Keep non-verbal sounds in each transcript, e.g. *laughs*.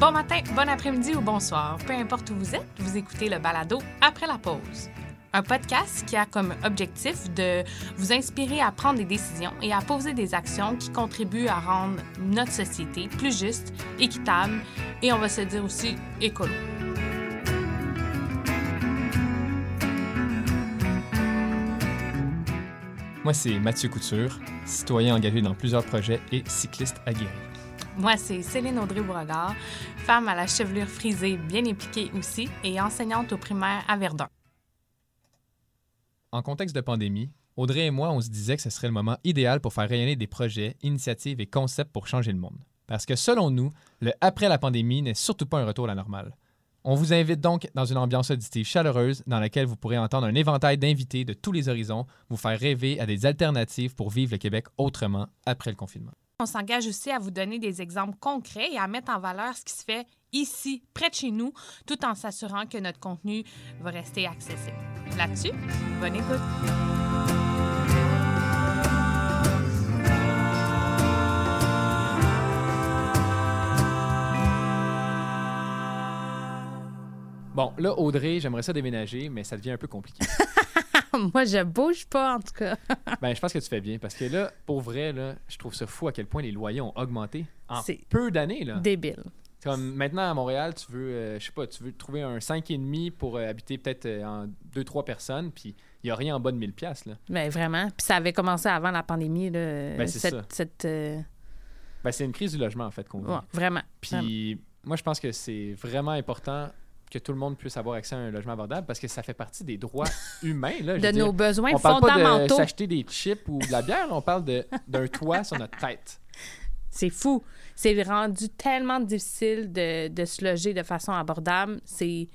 Bon matin, bon après-midi ou bonsoir, peu importe où vous êtes, vous écoutez le balado après la pause. Un podcast qui a comme objectif de vous inspirer à prendre des décisions et à poser des actions qui contribuent à rendre notre société plus juste, équitable et on va se dire aussi écolo. Moi, c'est Mathieu Couture, citoyen engagé dans plusieurs projets et cycliste aguerri. Moi, c'est Céline Audrey-Beauregard, femme à la chevelure frisée bien impliquée aussi et enseignante au primaire à Verdun. En contexte de pandémie, Audrey et moi, on se disait que ce serait le moment idéal pour faire rayonner des projets, initiatives et concepts pour changer le monde. Parce que selon nous, le après la pandémie n'est surtout pas un retour à la normale. On vous invite donc dans une ambiance auditive chaleureuse dans laquelle vous pourrez entendre un éventail d'invités de tous les horizons, vous faire rêver à des alternatives pour vivre le Québec autrement après le confinement. On s'engage aussi à vous donner des exemples concrets et à mettre en valeur ce qui se fait ici, près de chez nous, tout en s'assurant que notre contenu va rester accessible. Là-dessus, bonne écoute. Bon, là, Audrey, j'aimerais ça déménager, mais ça devient un peu compliqué. *laughs* *laughs* Moi, je bouge pas, en tout cas. *laughs* ben, je pense que tu fais bien, parce que là, pour vrai, là, je trouve ça fou à quel point les loyers ont augmenté en peu d'années. là. Débile. Comme maintenant à Montréal, tu veux, euh, je sais pas, tu veux trouver un 5,5 pour euh, habiter peut-être euh, en 2-3 personnes, puis il n'y a rien en bas de 1000 pièces là. Mais vraiment. Puis ça avait commencé avant la pandémie, là. Ben, c'est cette, ça. cette, Ben, c'est une crise du logement, en fait, qu'on vit. ouais, vraiment. vraiment. Puis moi, je pense que c'est vraiment important que tout le monde puisse avoir accès à un logement abordable parce que ça fait partie des droits *laughs* humains. Là, De nos dire. besoins on parle pas de s'acheter des chips ou de la bière, on parle d'un *laughs* toit sur notre tête. C'est fou. C'est rendu tellement difficile de, de se loger de façon abordable. C'est.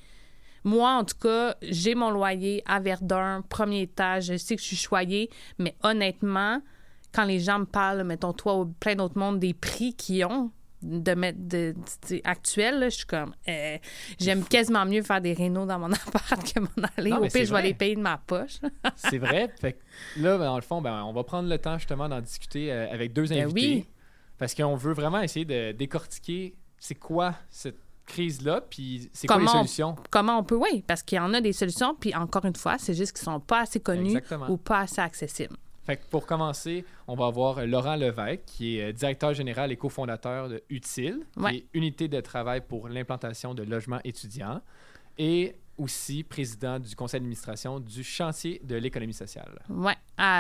Moi, en tout cas, j'ai mon loyer à Verdun, premier étage. Je sais que je suis choyée, mais honnêtement, quand les gens me parlent, mettons toi ou plein d'autres mondes, des prix qu'ils ont de mettre de, de- actuels, là, je suis comme euh, j'aime quasiment mieux faire des rénaux dans mon *laughs* appart que m'en aller. Non, Au pire, je vais les payer de ma poche. *laughs* C'est vrai. Fait que là, ben, dans le fond, ben, on va prendre le temps justement d'en discuter euh, avec deux Ben invités. oui. Parce qu'on veut vraiment essayer de décortiquer c'est quoi cette crise-là, puis c'est quoi les on- solutions. Comment on peut, oui, parce qu'il y en a des solutions, puis encore une fois, c'est juste qu'ils sont pas assez connus Exactement. ou pas assez accessibles. Fait que pour commencer, on va avoir euh, Laurent Levesque, qui est euh, directeur général et cofondateur de Utile, Ouais. qui est unité de travail pour l'implantation de logements étudiants, et aussi président du conseil d'administration du chantier de l'économie sociale. Oui.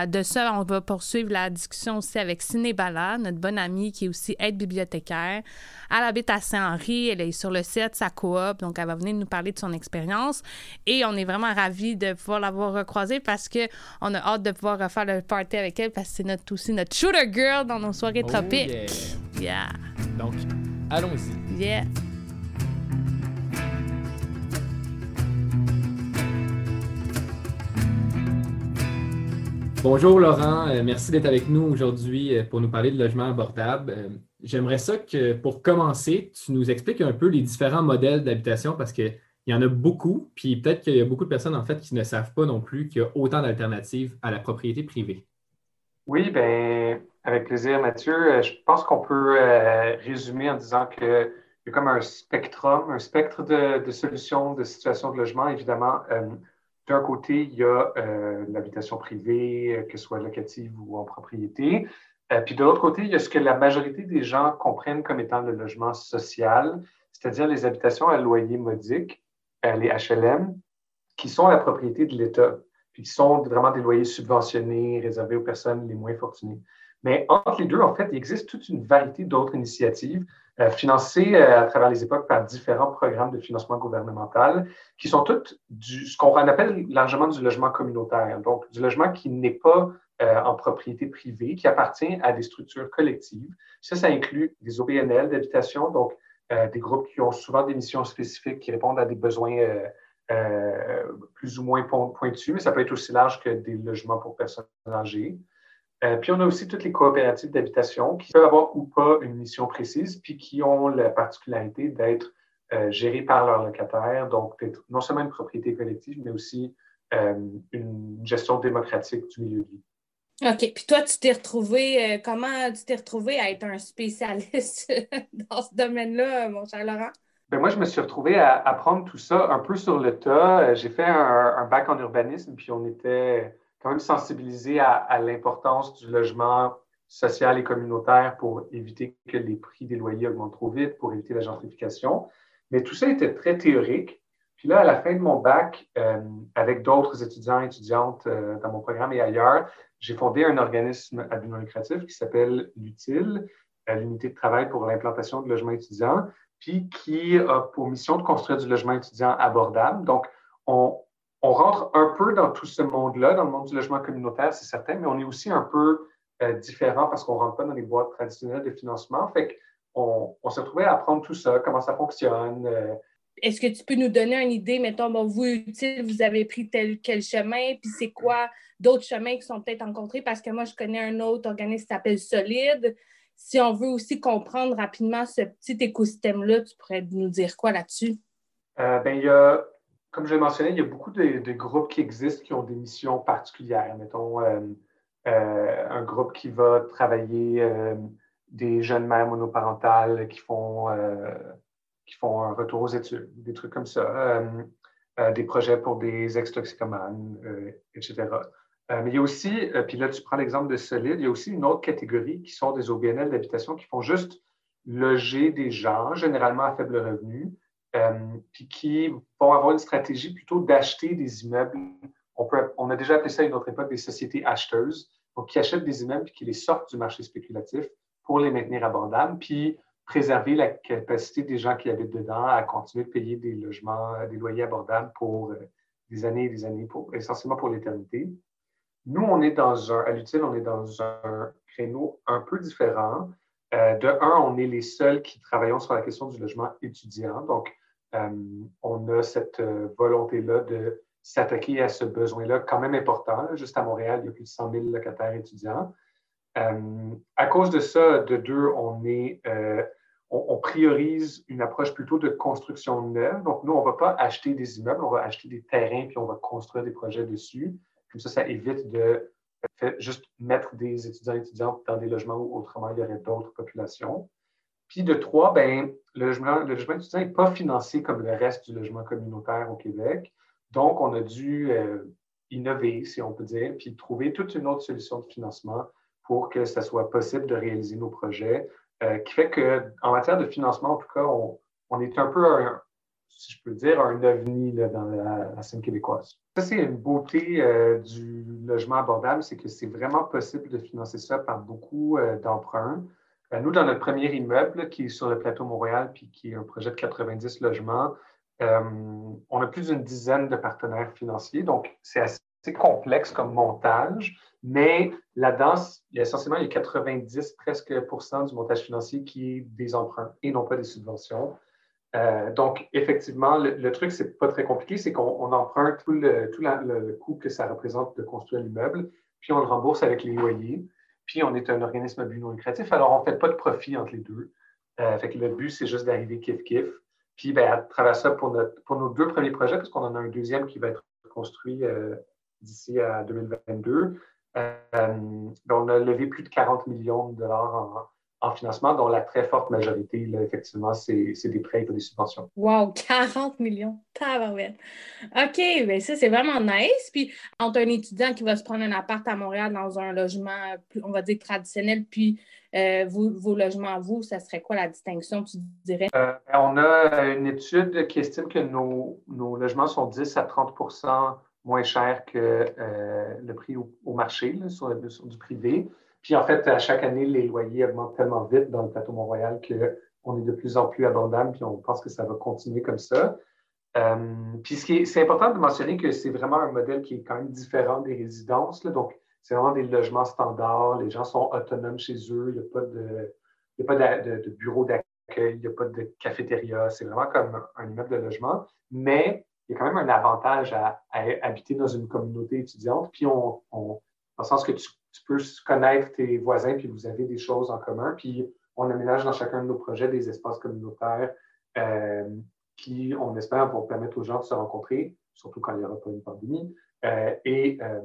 de ça, on va poursuivre la discussion aussi avec Ciné notre bonne amie qui est aussi aide bibliothécaire. Elle habite à Saint-Henri, elle est sur le site, sa coop, donc elle va venir nous parler de son expérience. Et on est vraiment ravis de pouvoir l'avoir recroisée parce que on a hâte de pouvoir refaire le party avec elle parce que c'est notre, aussi notre shooter girl dans nos soirées Oh, tropiques. yeah. Yeah. Donc, allons-y. Yeah. Bonjour Laurent, Euh, merci d'être avec nous aujourd'hui euh, pour nous parler de logement abordable. Euh, J'aimerais ça que pour commencer, tu nous expliques un peu les différents modèles d'habitation parce qu'il y en a beaucoup, puis peut-être qu'il y a beaucoup de personnes en fait qui ne savent pas non plus qu'il y a autant d'alternatives à la propriété privée. Oui, ben, avec plaisir, Mathieu. Je pense qu'on peut résumer en disant qu'il y a comme un spectrum, un spectre de, solutions, de situations de logement. Évidemment, d'un côté, il y a euh, l'habitation privée, euh, que ce soit locative ou en propriété. Euh, puis de l'autre côté, il y a ce que la majorité des gens comprennent comme étant le logement social, c'est-à-dire les habitations à loyer modique, les HLM, qui sont la propriété de l'État puis qui sont vraiment des loyers subventionnés, réservés aux personnes les moins fortunées. Mais entre les deux, en fait, il existe toute une variété d'autres initiatives euh, financées euh, à travers les époques par différents programmes de financement gouvernemental qui sont toutes du, ce qu'on appelle largement du logement communautaire. Donc, du logement qui n'est pas euh, en propriété privée, qui appartient à des structures collectives. Ça, ça inclut des OBNL d'habitation, donc des groupes qui ont souvent des missions spécifiques qui répondent à des besoins plus ou moins pointus, mais ça peut être aussi large que des logements pour personnes âgées. Euh, puis on a aussi toutes les coopératives d'habitation qui peuvent avoir ou pas une mission précise, puis qui ont la particularité d'être euh, gérées par leurs locataires, donc d'être non seulement une propriété collective, mais aussi euh, une gestion démocratique du milieu de vie. OK. Puis toi, tu t'es retrouvé, comment tu t'es retrouvé à être un spécialiste *laughs* dans ce domaine-là, mon cher Laurent? Ben moi, je me suis retrouvé à apprendre tout ça un peu sur le tas. J'ai fait un bac en urbanisme, puis on était quand même sensibiliser à, l'importance du logement social et communautaire pour éviter que les prix des loyers augmentent trop vite, pour éviter la gentrification. Mais tout ça était très théorique. Puis là, à la fin de mon bac, euh, avec d'autres étudiants et étudiantes euh, dans mon programme et ailleurs, j'ai fondé un organisme à but non lucratif qui s'appelle l'UTILE, euh, l'unité de travail pour l'implantation de logements étudiants, puis qui a pour mission de construire du logement étudiant abordable. Donc, on, on rentre un peu dans tout ce monde-là, dans le monde du logement communautaire, c'est certain, mais on est aussi un peu euh, différent parce qu'on ne rentre pas dans les boîtes traditionnelles de financement. Fait qu'on on s'est retrouvé à apprendre tout ça, comment ça fonctionne. Euh. Est-ce que tu peux nous donner une idée, mettons, bon, vous, utile, vous avez pris tel quel chemin, puis c'est quoi d'autres chemins qui sont peut-être rencontrés? Parce que moi, je connais un autre organisme qui s'appelle Solide. Si on veut aussi comprendre rapidement ce petit écosystème-là, tu pourrais nous dire quoi là-dessus? Euh, ben, il y a comme je l'ai mentionné, il y a beaucoup de, groupes qui existent qui ont des missions particulières. Mettons, euh, euh, un groupe qui va travailler euh, des jeunes mères monoparentales qui font, qui font un retour aux études, des trucs comme ça, des projets pour des ex-toxicomanes, etc. mais il y a aussi, puis là tu prends l'exemple de Solide, il y a aussi une autre catégorie qui sont des OBNL d'habitation qui font juste loger des gens, généralement à faible revenu, puis qui vont avoir une stratégie plutôt d'acheter des immeubles. On, a déjà appelé ça à une autre époque des sociétés acheteuses, donc qui achètent des immeubles et qui les sortent du marché spéculatif pour les maintenir abordables, puis préserver la capacité des gens qui habitent dedans à continuer de payer des logements, des loyers abordables pour euh, des années et des années, essentiellement pour l'éternité. Nous, on est dans un, à l'utile, on est dans un créneau un peu différent. Euh, de un, on est les seuls qui travaillons sur la question du logement étudiant. Donc, euh, on a cette euh, volonté-là de s'attaquer à ce besoin-là quand même important. Juste à Montréal, il y a plus de 100 000 locataires étudiants. Euh, à cause de ça, de deux, on, est, on, priorise une approche plutôt de construction neuve. Donc, nous, on ne va pas acheter des immeubles, on va acheter des terrains puis on va construire des projets dessus. Comme ça, ça évite de juste mettre des étudiants et étudiantes dans des logements où autrement il y aurait d'autres populations. Puis de trois, ben, le, logement, étudiant n'est pas financé comme le reste du logement communautaire au Québec. Donc, on a dû euh, innover, si on peut dire, puis trouver toute une autre solution de financement pour que ça soit possible de réaliser nos projets, euh, qui fait qu'en matière de financement, en tout cas, on, est un peu, si je peux dire, un ovni dans la, scène québécoise. Ça, c'est une beauté euh, du logement abordable, c'est que c'est vraiment possible de financer ça par beaucoup d'emprunts. Ben, nous, dans notre premier immeuble, qui est sur le plateau Montréal, puis qui est un projet de 90 logements, euh, on a plus d'une dizaine de partenaires financiers. Donc, c'est assez complexe comme montage, mais là-dedans, essentiellement, il y a 90 presque du montage financier qui est des emprunts et non pas des subventions. Euh, donc, effectivement, le, truc, c'est pas très compliqué, c'est qu'on emprunte tout, le, tout le coût que ça représente de construire l'immeuble, puis on le rembourse avec les loyers. Puis on est un organisme à but non lucratif, alors on ne fait pas de profit entre les deux. Euh, fait que le but, c'est juste d'arriver kiff-kiff. Puis ben, à travers ça, pour, notre, pour nos deux premiers projets, parce qu'on en a un deuxième qui va être construit euh, d'ici à 2022, euh, ben, on a levé plus de 40 millions de dollars en, en financement, dont la très forte majorité, effectivement, c'est des prêts et des subventions. Wow, *laughs* 40 millions! Tabarouette! OK, bien ça, c'est vraiment nice. Puis, entre un étudiant qui va se prendre un appart à Montréal dans un logement, on va dire, traditionnel, puis euh, vos, logements, vous, ça serait quoi la distinction, tu dirais? Euh, ben, on a une étude qui estime que nos, nos logements sont 10 à 30% moins cher que le prix au, marché sur, sur, du privé. Puis en fait, à chaque année, les loyers augmentent tellement vite dans le plateau Mont-Royal qu'on est de plus en plus abordable, puis on pense que ça va continuer comme ça. puis c'est important de mentionner que c'est vraiment un modèle qui est quand même différent des résidences. Donc, c'est vraiment des logements standards. Les gens sont autonomes chez eux. Il n'y a pas de, il pas de, bureau d'accueil, il n'y a pas de cafétéria. C'est vraiment comme un immeuble de logement. Mais il y a quand même un avantage à, habiter dans une communauté étudiante. Puis, on, dans le sens que tu, peux connaître tes voisins, puis vous avez des choses en commun. Puis, on aménage dans chacun de nos projets des espaces communautaires euh, qui, on espère, vont permettre aux gens de se rencontrer, surtout quand il n'y aura pas une pandémie, euh, et euh,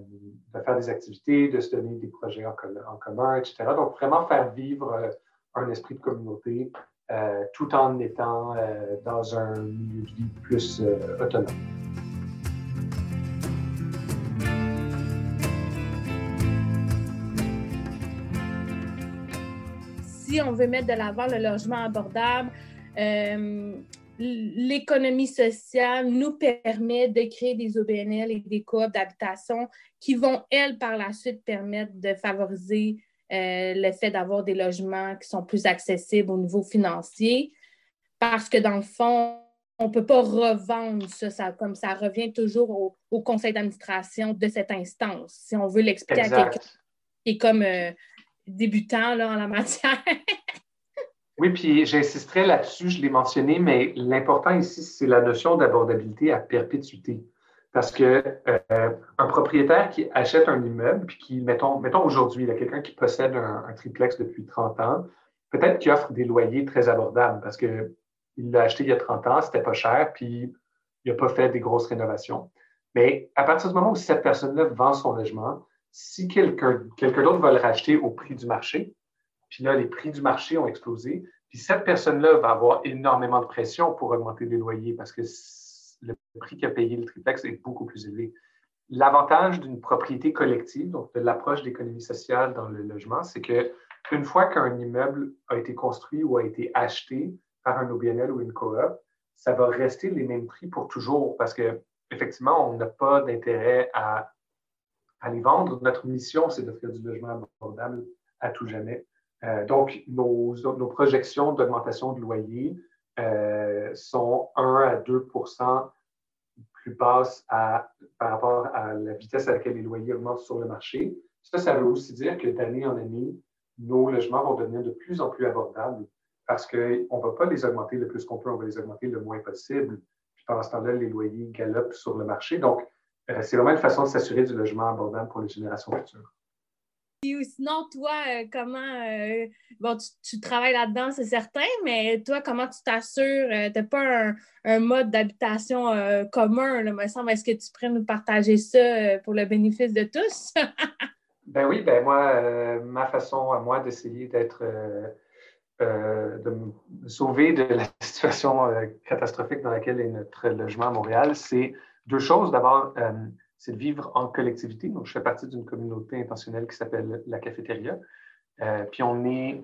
de faire des activités, de se donner des projets en, commun, etc. Donc, vraiment faire vivre un esprit de communauté tout en étant dans un milieu de vie plus autonome. Si on veut mettre de l'avant le logement abordable, l'économie sociale nous permet de créer des OBNL et des coop d'habitation qui vont, elles, par la suite, permettre de favoriser euh, le fait d'avoir des logements qui sont plus accessibles au niveau financier. Parce que, dans le fond, on ne peut pas revendre ça, comme ça revient toujours au, conseil d'administration de cette instance. Si on veut l'expliquer à quelqu'un qui est comme euh, débutant là, en la matière. *laughs* Oui, puis j'insisterai là-dessus, je l'ai mentionné, mais l'important ici, c'est la notion d'abordabilité à perpétuité. Parce que euh, un propriétaire qui achète un immeuble, puis qui, mettons, mettons aujourd'hui, il y a quelqu'un qui possède un, triplex depuis 30 ans, peut-être qu'il offre des loyers très abordables parce qu'il l'a acheté il y a 30 ans, c'était pas cher, puis il n'a pas fait des grosses rénovations. Mais à partir du moment où cette personne-là vend son logement, si quelqu'un d'autre va le racheter au prix du marché, puis là, les prix du marché ont explosé. Puis cette personne-là va avoir énormément de pression pour augmenter les loyers parce que le prix qu'a payé le triplex est beaucoup plus élevé. L'avantage d'une propriété collective, donc de l'approche d'économie sociale dans le logement, c'est que une fois qu'un immeuble a été construit ou a été acheté par un OBNL ou une coop, ça va rester les mêmes prix pour toujours parce que effectivement, on n'a pas d'intérêt à, à les vendre. Notre mission, c'est d'offrir du logement abordable à tout jamais. Euh, donc, nos, nos projections d'augmentation de loyer euh, sont 1 à 2% plus basses à, par rapport à la vitesse à laquelle les loyers augmentent sur le marché. Ça, ça veut aussi dire que d'année en année, nos logements vont devenir de plus en plus abordables parce qu'on ne va pas les augmenter le plus qu'on peut, on va les augmenter le moins possible. Puis pendant ce temps-là, les loyers galopent sur le marché. Donc, c'est vraiment une façon de s'assurer du logement abordable pour les générations futures sinon, toi, euh, comment. Euh, bon, tu, travailles là-dedans, c'est certain, mais toi, comment tu t'assures? Euh, tu n'as pas un, mode d'habitation commun, là, me semble. Est-ce que tu pourrais nous partager ça pour le bénéfice de tous? *laughs* ben oui, ben moi, ma façon à moi d'essayer d'être. de me sauver de la *laughs* situation catastrophique dans laquelle est notre logement à Montréal, c'est deux choses. D'abord, c'est de vivre en collectivité. Donc, je fais partie d'une communauté intentionnelle qui s'appelle la cafétéria. Euh, puis on est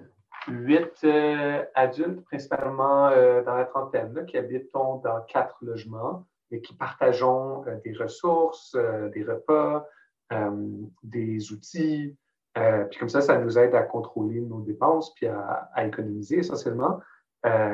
huit euh, adultes, principalement euh, dans la trentaine, qui habitons dans quatre logements et qui partageons des ressources, des repas, des outils. puis comme ça, ça nous aide à contrôler nos dépenses puis à, à économiser essentiellement.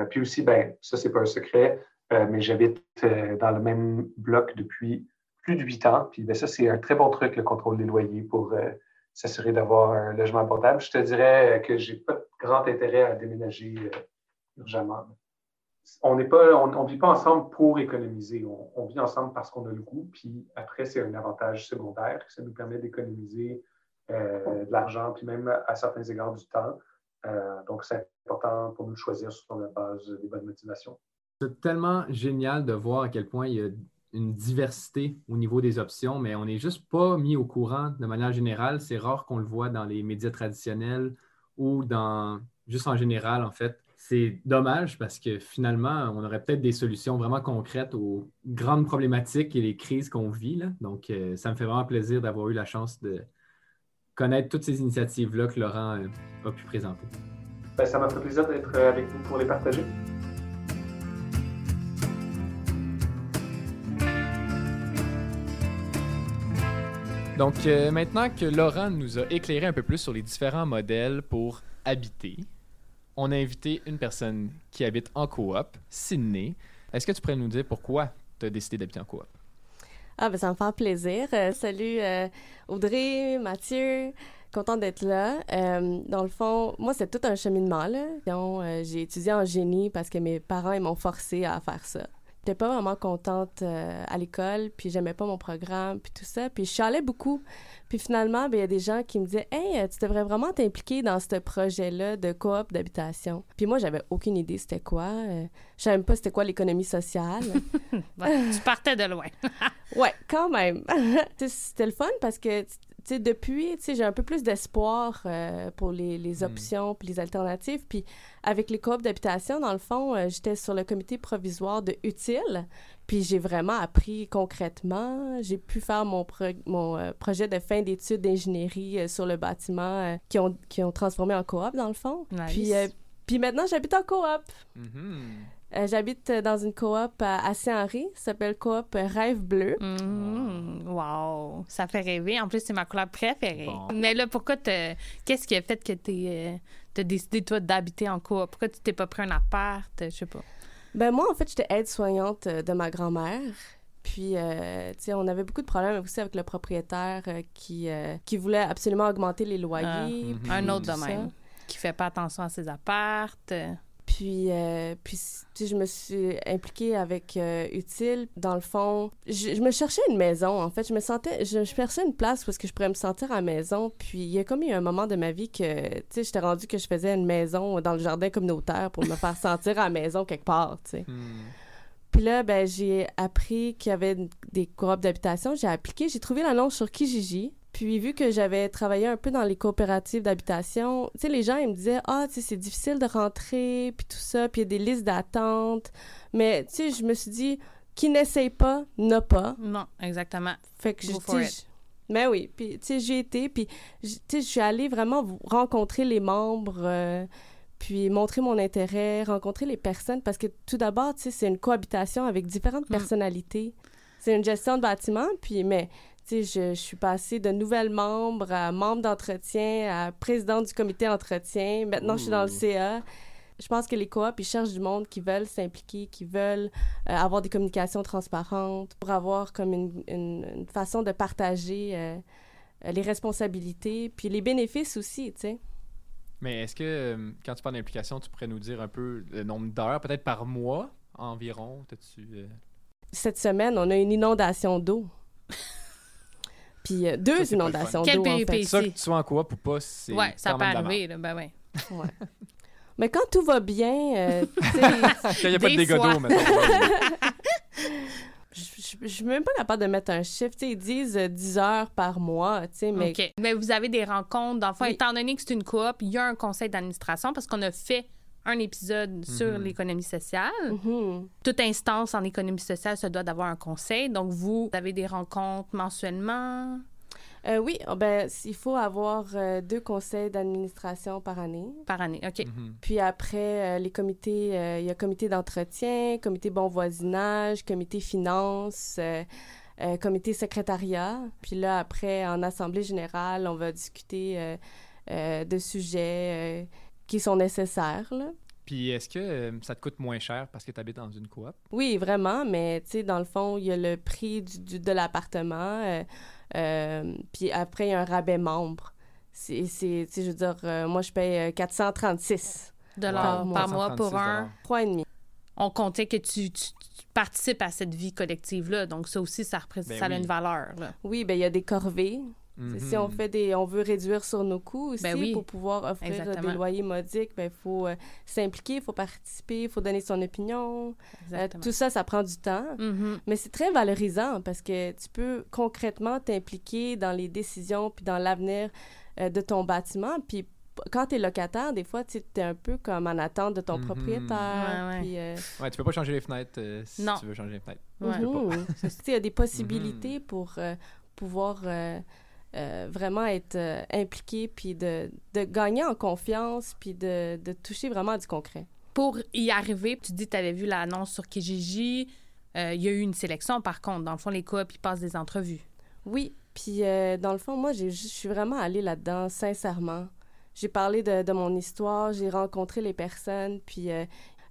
puis aussi, ben, ça, c'est pas un secret, mais j'habite dans le même bloc depuis plus de huit ans. Puis ben, ça, c'est un très bon truc, le contrôle des loyers pour euh, s'assurer d'avoir un logement abordable. Je te dirais que je n'ai pas de grand intérêt à déménager euh, urgemment. On pas, on, vit pas ensemble pour économiser. On, vit ensemble parce qu'on a le goût. Puis après, c'est un avantage secondaire. Ça nous permet d'économiser euh, de l'argent, puis même à certains égards du temps. donc, c'est important pour nous de choisir sur la base des bonnes motivations. C'est tellement génial de voir à quel point il y a une diversité au niveau des options, mais on n'est juste pas mis au courant de manière générale. C'est rare qu'on le voit dans les médias traditionnels ou dans juste en général, en fait. C'est dommage parce que finalement, on aurait peut-être des solutions vraiment concrètes aux grandes problématiques et les crises qu'on vit. Donc, euh, ça me fait vraiment plaisir d'avoir eu la chance de connaître toutes ces initiatives-là que Laurent euh, a pu présenter. Ben, ça m'a fait plaisir d'être euh, avec vous pour les partager. Donc, euh, maintenant que Laurent nous a éclairé un peu plus sur les différents modèles pour habiter, on a invité une personne qui habite en coop, Sydney. Est-ce que tu pourrais nous dire pourquoi tu as décidé d'habiter en coop? Ah, ben ça me fait plaisir. Euh, salut euh, Audrey, Mathieu, contente d'être là. Dans le fond, moi, c'est tout un cheminement. j'ai étudié en génie parce que mes parents m'ont forcé à faire ça. J'étais pas vraiment contente euh, à l'école, puis j'aimais pas mon programme, puis tout ça. Puis je chialais beaucoup. Puis finalement, ben, il y a des gens qui me disaient « Hey, euh, tu devrais vraiment t'impliquer dans ce projet-là de coop d'habitation. » Puis moi, j'avais aucune idée c'était quoi. Euh, je savais même pas c'était quoi l'économie sociale. *laughs* Ouais, tu partais de loin. *laughs* Ouais, quand même. *laughs* C'était le fun parce que, sais, depuis, tu sais, j'ai un peu plus d'espoir euh, pour les, les Mm. options puis les alternatives. Puis avec les coops d'habitation, dans le fond, euh, j'étais sur le comité provisoire de Utile. Puis j'ai vraiment appris concrètement. J'ai pu faire mon, pro- mon euh, projet de fin d'études d'ingénierie euh, sur le bâtiment euh, qui, ont, qui ont transformé en coop, dans le fond. Nice. Puis, euh, puis maintenant, j'habite en coop. Mhm. Euh, j'habite euh, dans une coop à, à Saint-Henri, ça s'appelle coop Rêve Bleu. Mhm. Wow, ça fait rêver. En plus, c'est ma couleur préférée. Bon. Mais là, pourquoi t'as- Qu'est-ce qui a fait que tu as décidé, toi, d'habiter en coop? Pourquoi tu t'es pas pris un appart? Je sais pas. Ben moi, en fait, j'étais aide-soignante euh, de ma grand-mère. Puis, euh, tu sais, on avait beaucoup de problèmes aussi avec le propriétaire euh, qui, euh, qui voulait absolument augmenter les loyers. Ah. Puis Un autre domaine qui fait pas attention à ses appartes. Puis, euh, puis je me suis impliquée avec euh, Utile. Dans le fond, je, je me cherchais une maison, en fait. Je me sentais... Je, je cherchais une place parce que je pourrais me sentir à la maison. Puis, il y a comme eu un moment de ma vie que, tu sais, j'étais rendue que je faisais une maison dans le jardin communautaire pour me faire sentir à la maison quelque part, tu sais. Hmm. Puis là, ben, j'ai appris qu'il y avait des coops d'habitation. J'ai appliqué, j'ai trouvé l'annonce sur Kijiji. Puis vu que j'avais travaillé un peu dans les coopératives d'habitation, tu sais, les gens, ils me disaient « Ah, tu sais, c'est difficile de rentrer, puis tout ça, puis il y a des listes d'attente. » Mais, tu sais, je me suis dit « Qui n'essaye pas, n'a pas. Non, exactement. » Fait que, je- Go je- Mais oui, puis, tu sais, j'y été, puis, tu sais, je suis allée vraiment rencontrer les membres, euh, puis montrer mon intérêt, rencontrer les personnes, parce que tout d'abord, tu sais, c'est une cohabitation avec différentes Mm. personnalités. C'est une gestion de bâtiment, puis, mais, je, je suis passée de nouvelles membres à membre d'entretien, à présidente du comité entretien. Maintenant, je suis dans le. CA. Je pense que les coops, ils cherchent du monde qui veulent s'impliquer, qui veulent euh, avoir des communications transparentes, pour avoir comme une, une- une façon de partager euh, euh, les responsabilités, puis les bénéfices aussi, tu sais. Mais est-ce que, quand tu parles d'implication, tu pourrais nous dire un peu le nombre d'heures, peut-être par mois environ? T'as-tu, euh, Cette semaine, on a une inondation d'eau. *laughs* puis euh, deux Ça, inondations d'eau, en fait. Ça, que tu sois en coop ou pas, c'est Ouais, ça peut arriver, là. Ben ouais. Ouais. Mais quand tout va bien, euh, *laughs* il n'y a pas de dégâts d'eau, mettons. *laughs* je suis même pas capable de mettre un chiffre. Ils disent euh, 10 heures par mois, tu sais, mais OK. Mais vous avez des rencontres. Oui. étant donné que c'est une coop, il y a un conseil d'administration parce qu'on a fait un épisode sur Mhm. l'économie sociale. Mhm. Toute instance en économie sociale se doit d'avoir un conseil. Donc, vous avez des rencontres mensuellement? Euh, oui, oh, ben, il faut avoir euh, deux conseils d'administration par année. par année. OK. Mhm. Puis après, euh, les comités, euh, il y a comité d'entretien, comité bon voisinage, comité finances, euh, euh, comité secrétariat. Puis là, après, en assemblée générale, on va discuter euh, euh, de sujets euh, qui sont nécessaires. Là. Puis est-ce que euh, ça te coûte moins cher parce que tu habites dans une coop? Oui, vraiment, mais tu sais, dans le fond, il y a le prix du, du- de l'appartement, euh, euh, puis après, il y a un rabais membre. C'est, c'est- tu sais, je veux dire, euh, moi, je paye euh, 436, Dollars Wow. par mois pour 136 un. trois et demi. On comptait que tu, tu- tu participes à cette vie collective-là. Donc, ça aussi, ça, représente, Ben ça a oui. une valeur. Là. Oui, ben il y a des corvées. Mhm. Si on fait des, on veut réduire sur nos coûts aussi Ben oui. pour pouvoir offrir euh, Exactement. des loyers modiques, ben il faut euh, s'impliquer, il faut participer, il faut donner son opinion. Euh, tout ça, ça prend du temps. Mhm. Mais c'est très valorisant parce que tu peux concrètement t'impliquer dans les décisions puis dans l'avenir euh, de ton bâtiment. Puis quand tu es locataire, des fois, tu es un peu comme en attente de ton Mhm. propriétaire. Ouais, ouais. Puis, euh, Ouais, tu peux pas changer les fenêtres euh, si Non. tu veux changer les fenêtres. Ouais. mhm. Il y a des possibilités pour euh, pouvoir euh, vraiment être euh, impliqué puis de, de gagner en confiance puis de, de toucher vraiment à du concret. Pour y arriver, tu dis que tu avais vu l'annonce sur Kijiji. Euh, Il y a eu une sélection, par contre. Dans le fond, les coops, ils passent des entrevues. Oui, Puis, euh, dans le fond, moi, je suis vraiment allée là-dedans, sincèrement. J'ai parlé de, de mon histoire, j'ai rencontré les personnes, puis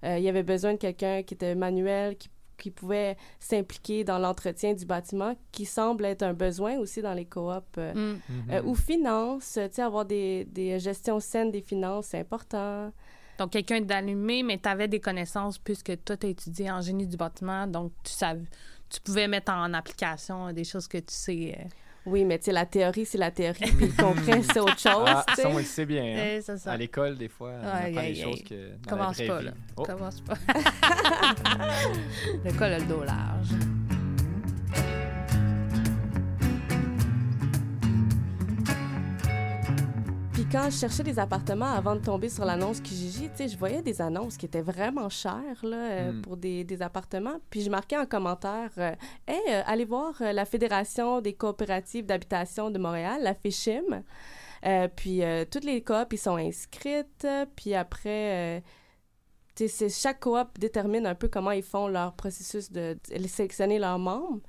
il y avait besoin de quelqu'un qui était manuel, qui, qui pouvait s'impliquer dans l'entretien du bâtiment, qui semble être un besoin aussi dans les coops. euh, Mm. euh, ou finances, tu sais, avoir des, des gestions saines des finances, c'est important. Donc, quelqu'un d'allumé, mais tu avais des connaissances puisque toi, tu as étudié en génie du bâtiment, donc tu savais, tu pouvais mettre en application des choses que tu sais. Oui, mais tu sais, la théorie, c'est la théorie, puis le *laughs* concret, c'est autre chose, Ah, ça, on le sait bien. hein. c'est ça. À l'école, des fois, on Aïe, apprend aïe, des aïe. choses que dans Commence la vraie pas, vie. là. Oh. Commence pas. *laughs* le col a le dos large. Quand je cherchais des appartements avant de tomber sur l'annonce Kijiji, tu sais, je voyais des annonces qui étaient vraiment chères, là, euh, Mm. pour des, des appartements. Puis je marquais en commentaire, euh, Hey, euh, allez voir la Fédération des coopératives d'habitation de Montréal, la FECHIM. Puis toutes les coop, ils sont inscrites. Puis après, tu sais, chaque coop détermine un peu comment ils font leur processus de, de sélectionner leurs membres.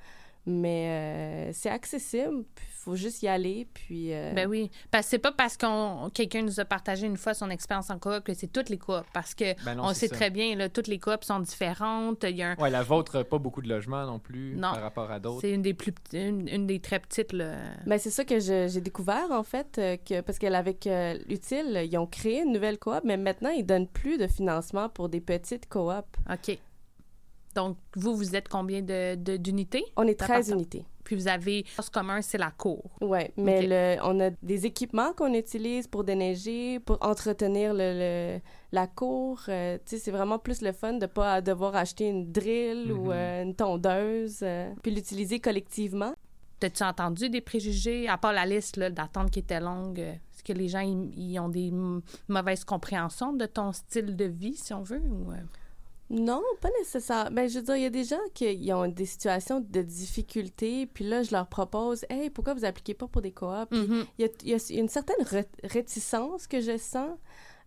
Mais euh, c'est accessible, puis il faut juste y aller. Puis, euh, Ben oui. Parce que c'est pas parce qu'on quelqu'un nous a partagé une fois son expérience en coop que c'est toutes les coops. Parce que Ben non, on sait ça. très bien, là, toutes les coops sont différentes. Il y a un- Ouais, la vôtre, pas beaucoup de logements non plus Non. par rapport à d'autres. C'est une des plus une, une des très petites. Là. Ben, c'est ça que j'ai découvert, en fait, euh, que, parce qu'avec euh, l'utile, ils ont créé une nouvelle coop, mais maintenant, ils donnent plus de financement pour des petites coops. OK. Donc, vous, vous êtes combien de, de- d'unités? On est 13 D'appartements. unités. Puis vous avez, ce commun, c'est la cour. Oui, mais le, on a des équipements qu'on utilise pour déneiger, pour entretenir le, le- la cour. euh, tu sais, c'est vraiment plus le fun de pas devoir acheter une drill ou Mhm. euh, une tondeuse, euh, puis l'utiliser collectivement. T'as-tu entendu des préjugés, à part la liste d'attente qui était longue? Est-ce que les gens ils, ont des mauvaises compréhensions de ton style de vie, si on veut? Ou? Non, pas nécessaire. Ben, je veux dire, il y a des gens qui ont des situations de difficulté, puis là, je leur propose, hey, pourquoi vous appliquez pas pour des coops? Mhm. il y a, il y a une certaine ré- réticence que je sens.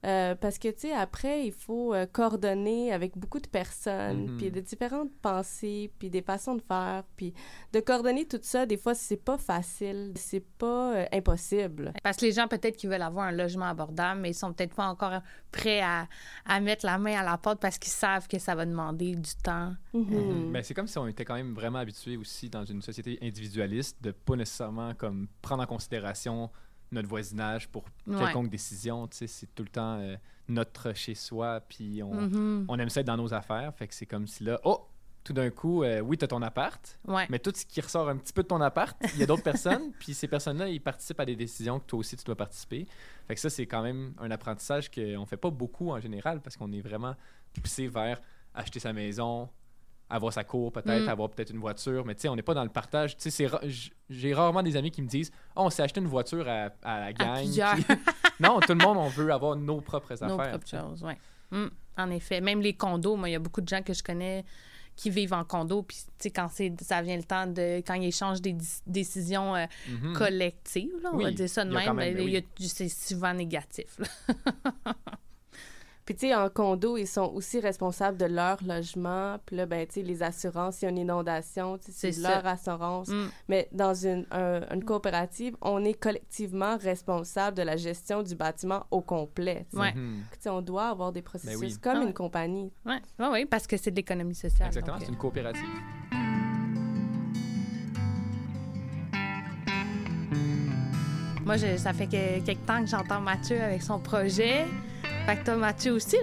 Euh, parce que, tu sais, après, il faut euh, coordonner avec beaucoup de personnes, Mhm. puis de différentes pensées, puis des façons de faire, puis de coordonner tout ça, des fois, c'est pas facile, c'est pas euh, impossible. Parce que les gens, peut-être, qui veulent avoir un logement abordable, mais ils sont peut-être pas encore prêts à, à mettre la main à la porte parce qu'ils savent que ça va demander du temps. Mhm. Ben, c'est comme si on était quand même vraiment habitué aussi dans une société individualiste de pas nécessairement comme prendre en considération notre voisinage pour Ouais. quelconque décision. Tu sais, c'est tout le temps euh, notre chez soi, puis on, Mhm. on aime ça être dans nos affaires. Fait que c'est comme si là, oh, tout d'un coup, euh, oui, t'as ton appart, Ouais. mais tout ce qui ressort un petit peu de ton appart, il y a d'autres *laughs* personnes, puis ces personnes-là, ils participent à des décisions que toi aussi tu dois participer. Fait que ça, c'est quand même un apprentissage qu'on fait pas beaucoup en général parce qu'on est vraiment poussé vers acheter sa maison, avoir sa cour peut-être, Mm. avoir peut-être une voiture, mais tu sais, on n'est pas dans le partage. Tu sais, j'ai rarement des amis qui me disent « Oh, on s'est acheté une voiture à, à la gang. plusieurs. Puis- *laughs* non, tout le monde, on veut avoir nos propres affaires. Nos propres choses, oui. en effet. Même les condos, moi, il y a beaucoup de gens que je connais qui vivent en condo, puis, tu sais, quand c'est, ça vient le temps de... Quand ils échangent des décisions euh, Mhm. collectives, là, on Oui, va dire ça de même, quand même, ben, ben c'est souvent négatif. *laughs* Puis, tu sais, en condo, ils sont aussi responsables de leur logement. Puis là, ben, tu sais, les assurances, s'il y a une inondation, tu sais, c'est ça. leur assurance. Mm. Mais dans une, un- une coopérative, on est collectivement responsable de la gestion du bâtiment au complet. tu sais. Ouais. Tu sais, on doit avoir des processus oui. comme Ah ouais. une compagnie. Oui, ouais, ouais, parce que c'est de l'économie sociale. Exactement, c'est une coopérative. Moi, je- ça fait que, quelque temps que j'entends Mathieu avec son projet. Fait que toi, Mathieu aussi,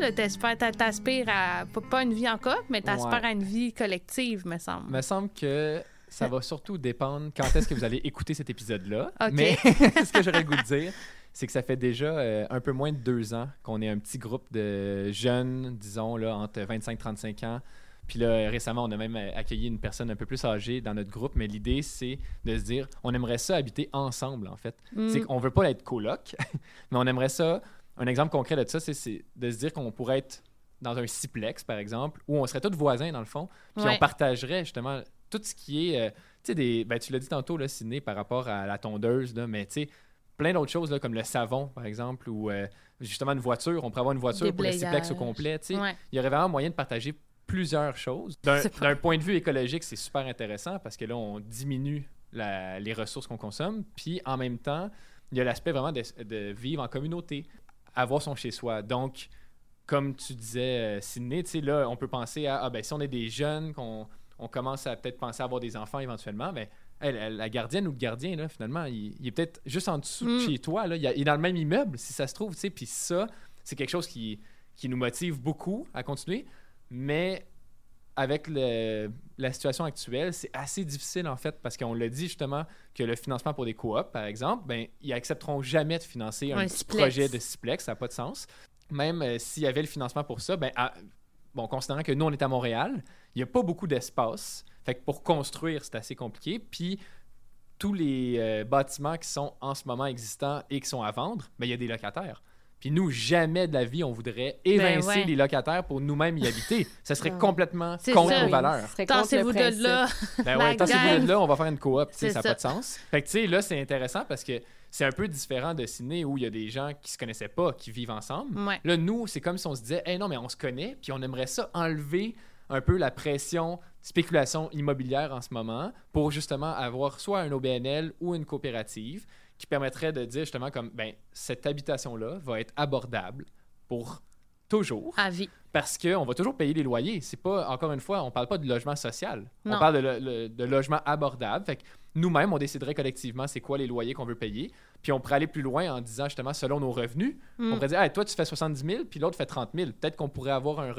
t'aspires à pas- une vie en couple, mais t'aspires Ouais. à une vie collective, me semble. Me semble que ça va surtout dépendre quand est-ce que vous allez écouter cet épisode-là. Mais *laughs* ce que j'aurais le goût de dire, c'est que ça fait déjà euh, un peu moins de deux ans qu'on est un petit groupe de jeunes, disons, là, entre 25 et 35 ans. Puis là, récemment, on a même euh, accueilli une personne un peu plus âgée dans notre groupe. Mais l'idée, c'est de se dire, on aimerait ça habiter ensemble, en fait. Mm. C'est qu'on veut pas être coloc, *laughs* mais on aimerait ça. Un exemple concret de ça, c'est- de se dire qu'on pourrait être dans un siplex, par exemple, où on serait tous voisins, dans le fond, puis Ouais. on partagerait justement tout ce qui est. euh, tu sais, des. Ben, tu l'as dit tantôt, là, Sidney, par rapport à la tondeuse, là, mais tu sais, plein d'autres choses, là, comme le savon, par exemple, ou euh, justement une voiture. On pourrait avoir une voiture pour le siplex au complet. tu sais. Ouais. Il y aurait vraiment moyen de partager plusieurs choses. D'un point de vue écologique, c'est super intéressant parce que là, on diminue la- les ressources qu'on consomme. Puis en même temps, il y a l'aspect vraiment de, de vivre en communauté, avoir son chez-soi. Donc, comme tu disais, euh, sais, là, on peut penser à, ah, ben, si on est des jeunes, qu'on on commence à peut-être penser à avoir des enfants éventuellement, mais hey, la, gardienne ou le gardien, là, finalement, il, il est peut-être juste en dessous de Mm. chez toi, là, il est dans le même immeuble, si ça se trouve, tu sais, puis ça, c'est quelque chose qui, qui nous motive beaucoup à continuer, mais avec le- la situation actuelle, c'est assez difficile en fait parce qu'on l'a dit justement que le financement pour des coops, par exemple, ben, ils accepteront jamais de financer un, Un petit Siplex. projet de Siplex, ça n'a pas de sens. Même euh, s'il y avait le financement pour ça, ben, à- bon, considérant que nous, on est à Montréal, il n'y a pas beaucoup d'espace. Fait que pour construire, c'est assez compliqué. Puis tous les euh, bâtiments qui sont en ce moment existants et qui sont à vendre, ben, il y a des locataires. Puis nous, jamais de la vie, on voudrait évincer Ben ouais. les locataires pour nous-mêmes y habiter. Ça serait complètement contre ça. nos valeurs. Tassez-vous de là. Ben ouais, *laughs* tant que gang. vous êtes là, on va faire une coop, ça n'a pas de sens. Fait que tu sais, là, c'est intéressant parce que c'est un peu différent de Sydney où il y a des gens qui se connaissaient pas, qui vivent ensemble. Ouais. Là, nous, c'est comme si on se disait, hey, non, mais on se connaît, puis on aimerait ça enlever un peu la pression spéculation immobilière en ce moment pour justement avoir soit un OBNL ou une coopérative qui permettrait de dire justement comme, ben, cette habitation-là va être abordable pour toujours À vie. parce qu'on va toujours payer les loyers. C'est pas, encore une fois, on parle pas de logement social. Non. On parle de, lo- le- de logement abordable. Fait que nous-mêmes, on déciderait collectivement c'est quoi les loyers qu'on veut payer. Puis on pourrait aller plus loin en disant justement selon nos revenus. Mm. On pourrait dire, Hey, toi, tu fais 70 000, puis l'autre fait 30 000. Peut-être qu'on pourrait avoir un,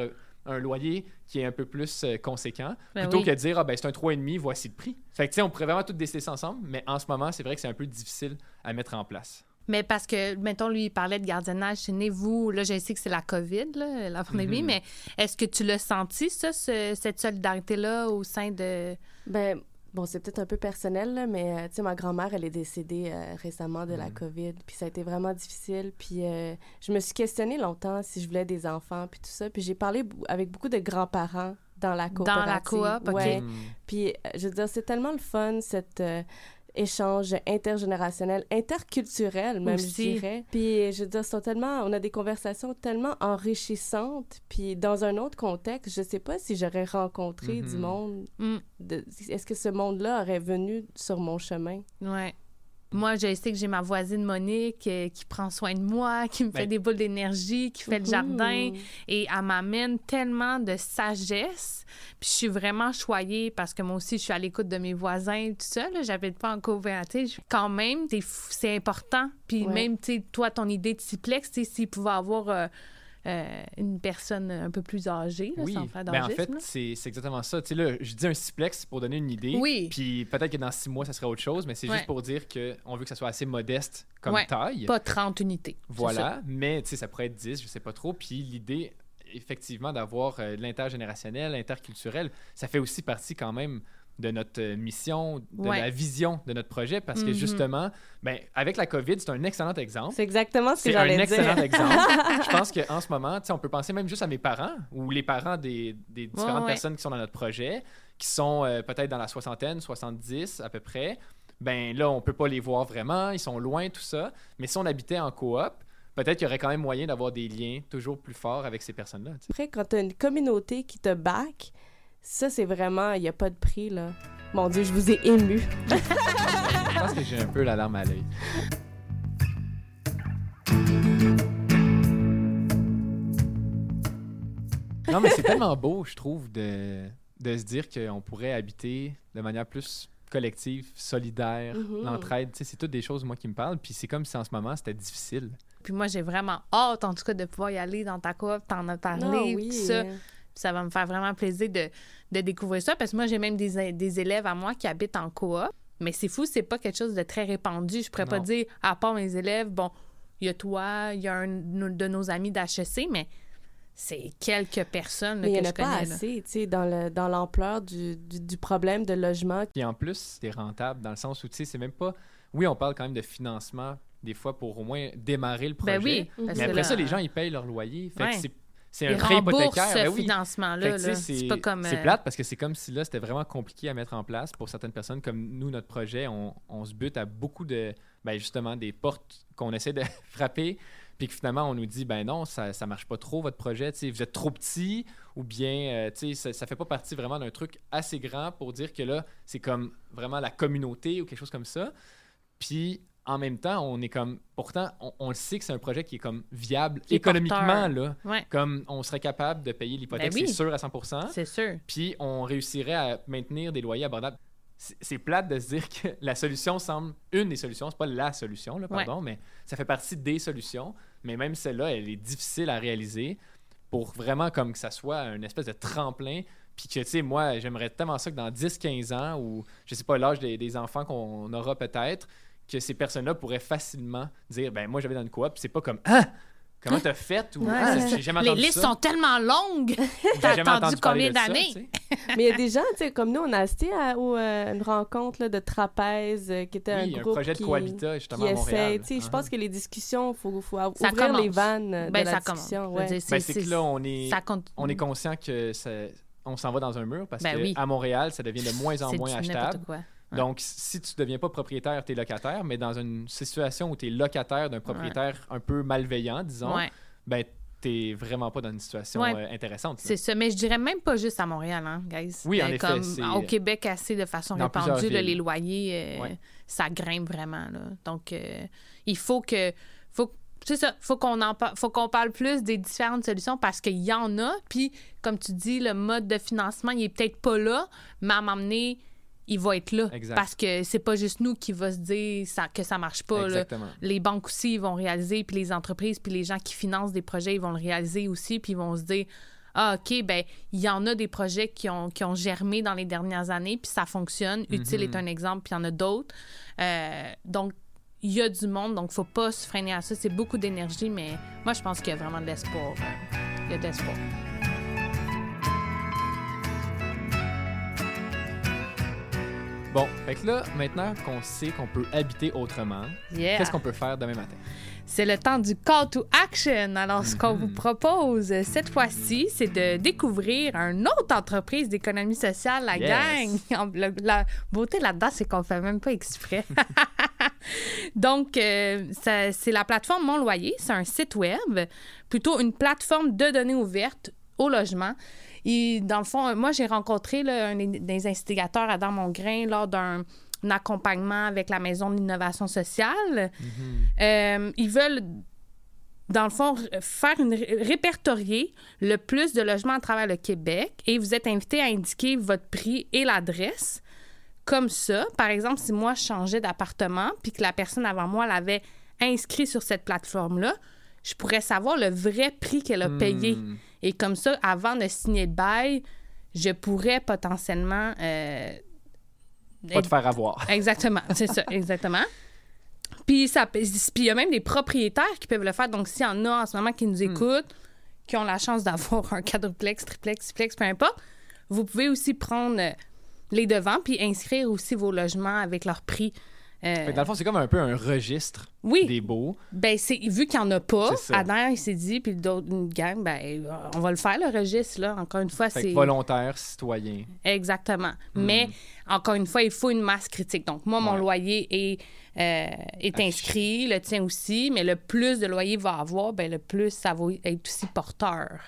un loyer qui est un peu plus euh, conséquent, Ben plutôt oui. que de dire, ah, ben, c'est un 3,5, voici le prix. Fait que, tu sais, on pourrait vraiment tout décider ça ensemble, mais en ce moment, c'est vrai que c'est un peu difficile à mettre en place. Mais parce que, mettons, lui, il parlait de gardiennage chez vous, là, je sais que c'est la COVID, là, la pandémie, Mhm. mais est-ce que tu l'as senti, ça, ce- cette solidarité-là au sein de. Ben, bon, c'est peut-être un peu personnel, là, mais euh, tu sais, ma grand-mère, elle est décédée euh, récemment de la Mhm. COVID, puis ça a été vraiment difficile. Puis euh, je me suis questionnée longtemps si je voulais des enfants, puis tout ça. Puis j'ai parlé avec beaucoup de grands-parents dans la coopérative. Dans la coop, OK. Ouais. Mm. Puis, euh, je veux dire, c'est tellement le fun, cet euh, échange intergénérationnel, interculturel même, je Aussi. dirais. Puis, je veux dire, sont tellement, on a des conversations tellement enrichissantes. Puis, dans un autre contexte, je sais pas si j'aurais rencontré du Mhm. monde. Mm. Est-ce que ce monde-là aurait venu sur mon chemin? Ouais. Moi, je sais que j'ai ma voisine Monique euh, qui prend soin de moi, qui me fait Ben- des boules d'énergie, qui fait le jardin. Et elle m'amène tellement de sagesse. Puis je suis vraiment choyée parce que moi aussi, je suis à l'écoute de mes voisins, tout ça. là. J'habite pas en coopérative. Quand même, c'est important. Puis Ouais. même, tu sais, toi, ton idée de Ciplex, tu sais, s'il pouvait avoir euh, euh, une personne un peu plus âgée, là, Oui, sans faire ben, en d'âgisme, fait, c'est c'est exactement ça. Tu sais, là, je dis un siplex pour donner une idée. Oui. Puis peut-être que dans six mois, ça serait autre chose, mais c'est Ouais. juste pour dire qu'on veut que ça soit assez modeste comme Ouais. taille. Pas 30 unités. Voilà, mais tu sais, ça pourrait être 10, je sais pas trop. Puis l'idée, effectivement, d'avoir euh, de l'intergénérationnel, l'interculturel, ça fait aussi partie quand même de notre euh, mission, de Ouais. la vision de notre projet, parce que Mhm. justement, ben, avec la COVID, c'est un excellent exemple. C'est exactement ce que C'est un j'allais excellent dire. exemple. *laughs* Je pense qu'en ce moment, on peut penser même juste à mes parents ou les parents des, des différentes ouais. personnes qui sont dans notre projet, qui sont euh, peut-être dans la soixantaine, 70 à peu près. Ben là, on peut pas les voir vraiment, ils sont loin, tout ça. Mais si on habitait en coop, peut-être qu'il y aurait quand même moyen d'avoir des liens toujours plus forts avec ces personnes-là. Après, quand tu as une communauté qui te back, ça, c'est vraiment, il n'y a pas de prix, là. Mon Dieu, je vous ai ému. Je pense que j'ai un peu la larme à l'œil. Non, mais c'est tellement beau, je trouve, de, de se dire qu'on pourrait habiter de manière plus collective, solidaire, Mhm. l'entraide. Tu sais, c'est toutes des choses, moi, qui me parlent. Puis c'est comme si en ce moment, c'était difficile. Puis moi, j'ai vraiment hâte, en tout cas, de pouvoir y aller dans ta coop, t'en as parlé, Ah oui. tout ça. Ça va me faire vraiment plaisir de, de découvrir ça, parce que moi, j'ai même des, des élèves à moi qui habitent en coop. Mais c'est fou, c'est pas quelque chose de très répandu. Je pourrais pas dire, à part mes élèves, bon, il y a toi, il y a un de nos amis d'HEC, mais c'est quelques personnes là, Mais il que en je a pas connais. là. assez, tu sais, dans le- dans l'ampleur du, du, du problème de logement. Puis en plus, c'est rentable dans le sens où, tu sais, c'est même pas... Oui, on parle quand même de financement, des fois, pour au moins démarrer le projet. Ben oui. parce Mais que après là, ça, les gens, ils payent leur loyer. Fait que c'est- c'est un prêt hypothécaire. ce Ben oui. Fait financement-là. c'est C'est pas comme. c'est euh, plate parce que c'est comme si là, c'était vraiment compliqué à mettre en place pour certaines personnes. Comme nous, notre projet, on, on se bute à beaucoup de, ben, justement, des portes qu'on essaie de *laughs* frapper. puis que finalement, on nous dit, ben non, ça, ça marche pas trop, votre projet, tu sais, vous êtes trop petit, ou bien, euh, tu sais, ça, ça fait pas partie vraiment d'un truc assez grand pour dire que là, c'est comme vraiment la communauté ou quelque chose comme ça. Puis, en même temps, on est comme, pourtant, on, on le sait que c'est un projet qui est comme viable est économiquement, porteur. là. Ouais, Comme on serait capable de payer l'hypothèque, Ben oui. c'est sûr à 100%. c'est sûr. puis on réussirait à maintenir des loyers abordables. C'est plate de se dire que *laughs* la solution semble une des solutions, c'est pas la solution, là, pardon, mais ça fait partie des solutions. Mais même celle-là, elle est difficile à réaliser pour vraiment comme que ça soit une espèce de tremplin. Puis que, tu sais, moi, j'aimerais tellement ça que dans 10-15 ans, ou je sais pas l'âge des, des enfants qu'on aura peut-être, que ces personnes-là pourraient facilement dire, ben moi, j'avais dans une coop, c'est pas comme, ah, comment t'as fait? Ou, Ouais, ah, c'est j'ai jamais Les entendu listes ça. sont tellement longues. *laughs* T'as jamais attendu entendu combien de d'années? Mais il y a des gens, tu sais, comme nous, on a assisté à euh, une rencontre là, de trapèze euh, qui était Oui, un un groupe projet de qui, cohabitat, justement, qui à Montréal. essaie. Tu sais, Je Uh-huh. pense que les discussions, il faut, faut Ça ouvrir les commence. vannes euh, de Ben, la ça commence. discussion. Ouais. Ben, c'est que là, on est, ça compte- on est conscient que ça- on s'en va dans un mur parce Ben que oui. à Montréal, ça devient de moins en moins achetable. quoi. Ouais. Donc, si tu ne deviens pas propriétaire, tu es locataire, mais dans une situation où tu es locataire d'un propriétaire un peu malveillant, disons, Ouais. ben, tu vraiment pas dans une situation euh, intéressante. C'est ça, mais je dirais même pas juste à Montréal, hein, guys. Oui, en effet, Comme c'est- au Québec, assez de façon Dans répandue, là, les loyers, euh, ça grimpe vraiment. Là. Donc, euh, il faut que. Faut, c'est ça, faut qu'on en faut qu'on parle plus des différentes solutions parce qu'il y en a. Puis, comme tu dis, le mode de financement, il est peut-être pas là, mais à m'emmener, il va être là. Exact. Parce que c'est pas juste nous qui va se dire ça, que ça marche pas. là. Les banques aussi, ils vont réaliser, puis les entreprises, puis les gens qui financent des projets, ils vont le réaliser aussi, puis ils vont se dire Ah, OK, ben il y en a des projets qui ont, qui ont germé dans les dernières années, puis ça fonctionne. Utile Mhm. est un exemple, puis il y en a d'autres. Euh, donc, il y a du monde, donc faut pas se freiner à ça. C'est beaucoup d'énergie, mais moi, je pense qu'il y a vraiment de l'espoir. euh, Il y a de l'espoir. Bon, fait que là, maintenant qu'on sait qu'on peut habiter autrement, Yeah. qu'est-ce qu'on peut faire demain matin? C'est le temps du call to action. Alors, ce qu'on vous propose euh, cette fois-ci, c'est de découvrir une autre entreprise d'économie sociale, la Yes. gang. *laughs* La beauté là-dedans, c'est qu'on fait même pas exprès. *laughs* Donc, euh, c'est la plateforme Mon Loyer. C'est un site web, plutôt une plateforme de données ouvertes au logement. Et dans le fond, moi, j'ai rencontré là, un des- instigateurs, Adam Mongrain, lors d'un un accompagnement avec la Maison de l'innovation sociale. Euh, ils veulent, dans le fond, faire une ré- répertorier le plus de logements à travers le Québec et vous êtes invité à indiquer votre prix et l'adresse. Comme ça, par exemple, si moi je changeais d'appartement puis que la personne avant moi l'avait inscrit sur cette plateforme-là, je pourrais savoir le vrai prix qu'elle a payé. Hmm. Et comme ça, avant de signer le bail, je pourrais potentiellement euh, Pas te faire avoir. *laughs* Exactement, c'est ça, exactement. Puis ça, puis il y a même des propriétaires qui peuvent le faire. Donc, s'il y en a en ce moment qui nous écoutent, qui ont la chance d'avoir un quadruplex, triplex, sixplex, peu importe, vous pouvez aussi prendre euh, les devants puis inscrire aussi vos logements avec leur prix. Euh, dans le fond, c'est comme un peu un registre oui, des beaux. ben c'est vu qu'il n'y en a pas. Adam, il s'est dit, puis d'autres une gang, ben on va le faire le registre là. Encore une fois, c'est volontaire, citoyen. Exactement. Mais encore une fois, il faut une masse critique. Donc, moi, mon Hmm. Loyer est, euh, est inscrit, le tien aussi, mais le plus de loyer va avoir, ben, le plus ça va être aussi porteur.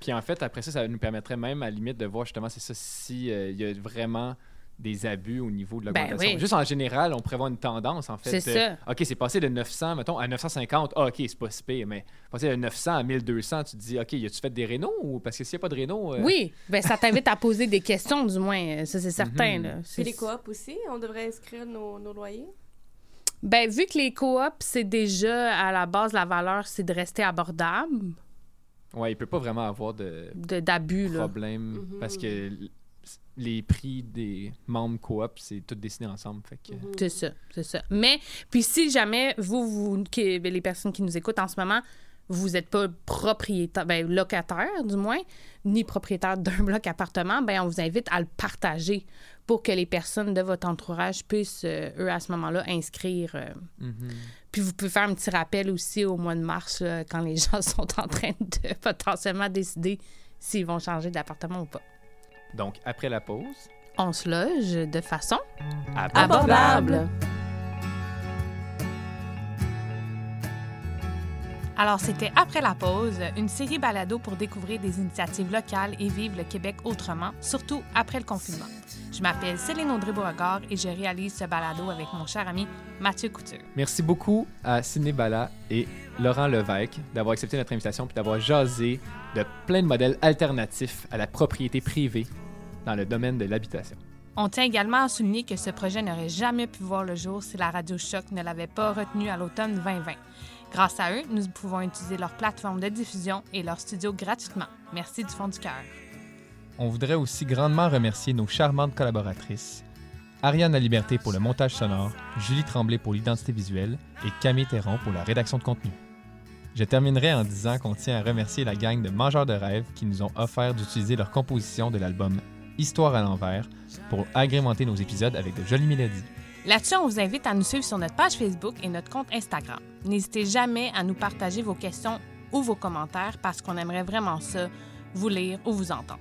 Puis en fait, après ça, ça nous permettrait même à la limite de voir justement, c'est ça, si y a vraiment des abus au niveau de l'augmentation. Ben oui. Juste en général, on prévoit une tendance, en fait. C'est ça. OK, c'est passé de 900, mettons, à 950. Ah, OK, c'est pas si pire, mais passer de 900 à 1200, tu te dis, OK, y a-tu fait des rénaux? Ou... Parce que s'il n'y a pas de rénaux... euh, Oui, ben, ça t'invite à poser des questions, du moins. euh, Ça, c'est certain. Mhm. là. Puis C'est- les coops aussi, on devrait inscrire nos, nos loyers? Ben, vu que les coops, c'est déjà à la base, la valeur, c'est de rester abordable, Ouais, il peut pas vraiment avoir de de- d'abus. là. problème Mhm. parce que les prix des membres coop, c'est tout dessiné ensemble. Fait que... C'est ça, c'est ça. Mais, puis si jamais vous, vous qui- ben, les personnes qui nous écoutent en ce moment, vous n'êtes pas propriétaire, ben, locataire du moins, ni propriétaire d'un *laughs* bloc appartement, ben, on vous invite à le partager pour que les personnes de votre entourage puissent, euh, eux, à ce moment-là, inscrire. euh. Mhm. Puis vous pouvez faire un petit rappel aussi au mois de mars, là, quand les *laughs* gens sont en train de potentiellement décider s'ils vont changer d'appartement ou pas. Donc, après la pause, On se loge de façon abordable. abordable. Alors, c'était Après la pause, une série balado pour découvrir des initiatives locales et vivre le Québec autrement, surtout après le confinement. Je m'appelle Céline Audrey-Beauregard et je réalise ce balado avec mon cher ami Mathieu Couture. Merci beaucoup à Sidney Bala et Laurent Levesque d'avoir accepté notre invitation puis d'avoir jasé de plein de modèles alternatifs à la propriété privée dans le domaine de l'habitation. On tient également à souligner que ce projet n'aurait jamais pu voir le jour si la radio Choc ne l'avait pas retenu à l'automne 2020. Grâce à eux, nous pouvons utiliser leur plateforme de diffusion et leur studio gratuitement. Merci du fond du cœur. On voudrait aussi grandement remercier nos charmantes collaboratrices, Ariane La Liberté pour le montage sonore, Julie Tremblay pour l'identité visuelle et Camille Théron pour la rédaction de contenu. Je terminerai en disant qu'on tient à remercier la gang de Mangeurs de rêves qui nous ont offert d'utiliser leur composition de l'album Histoire à l'envers pour agrémenter nos épisodes avec de jolies mélodies. Là-dessus, on vous invite à nous suivre sur notre page Facebook et notre compte Instagram. N'hésitez jamais à nous partager vos questions ou vos commentaires parce qu'on aimerait vraiment ça, vous lire ou vous entendre.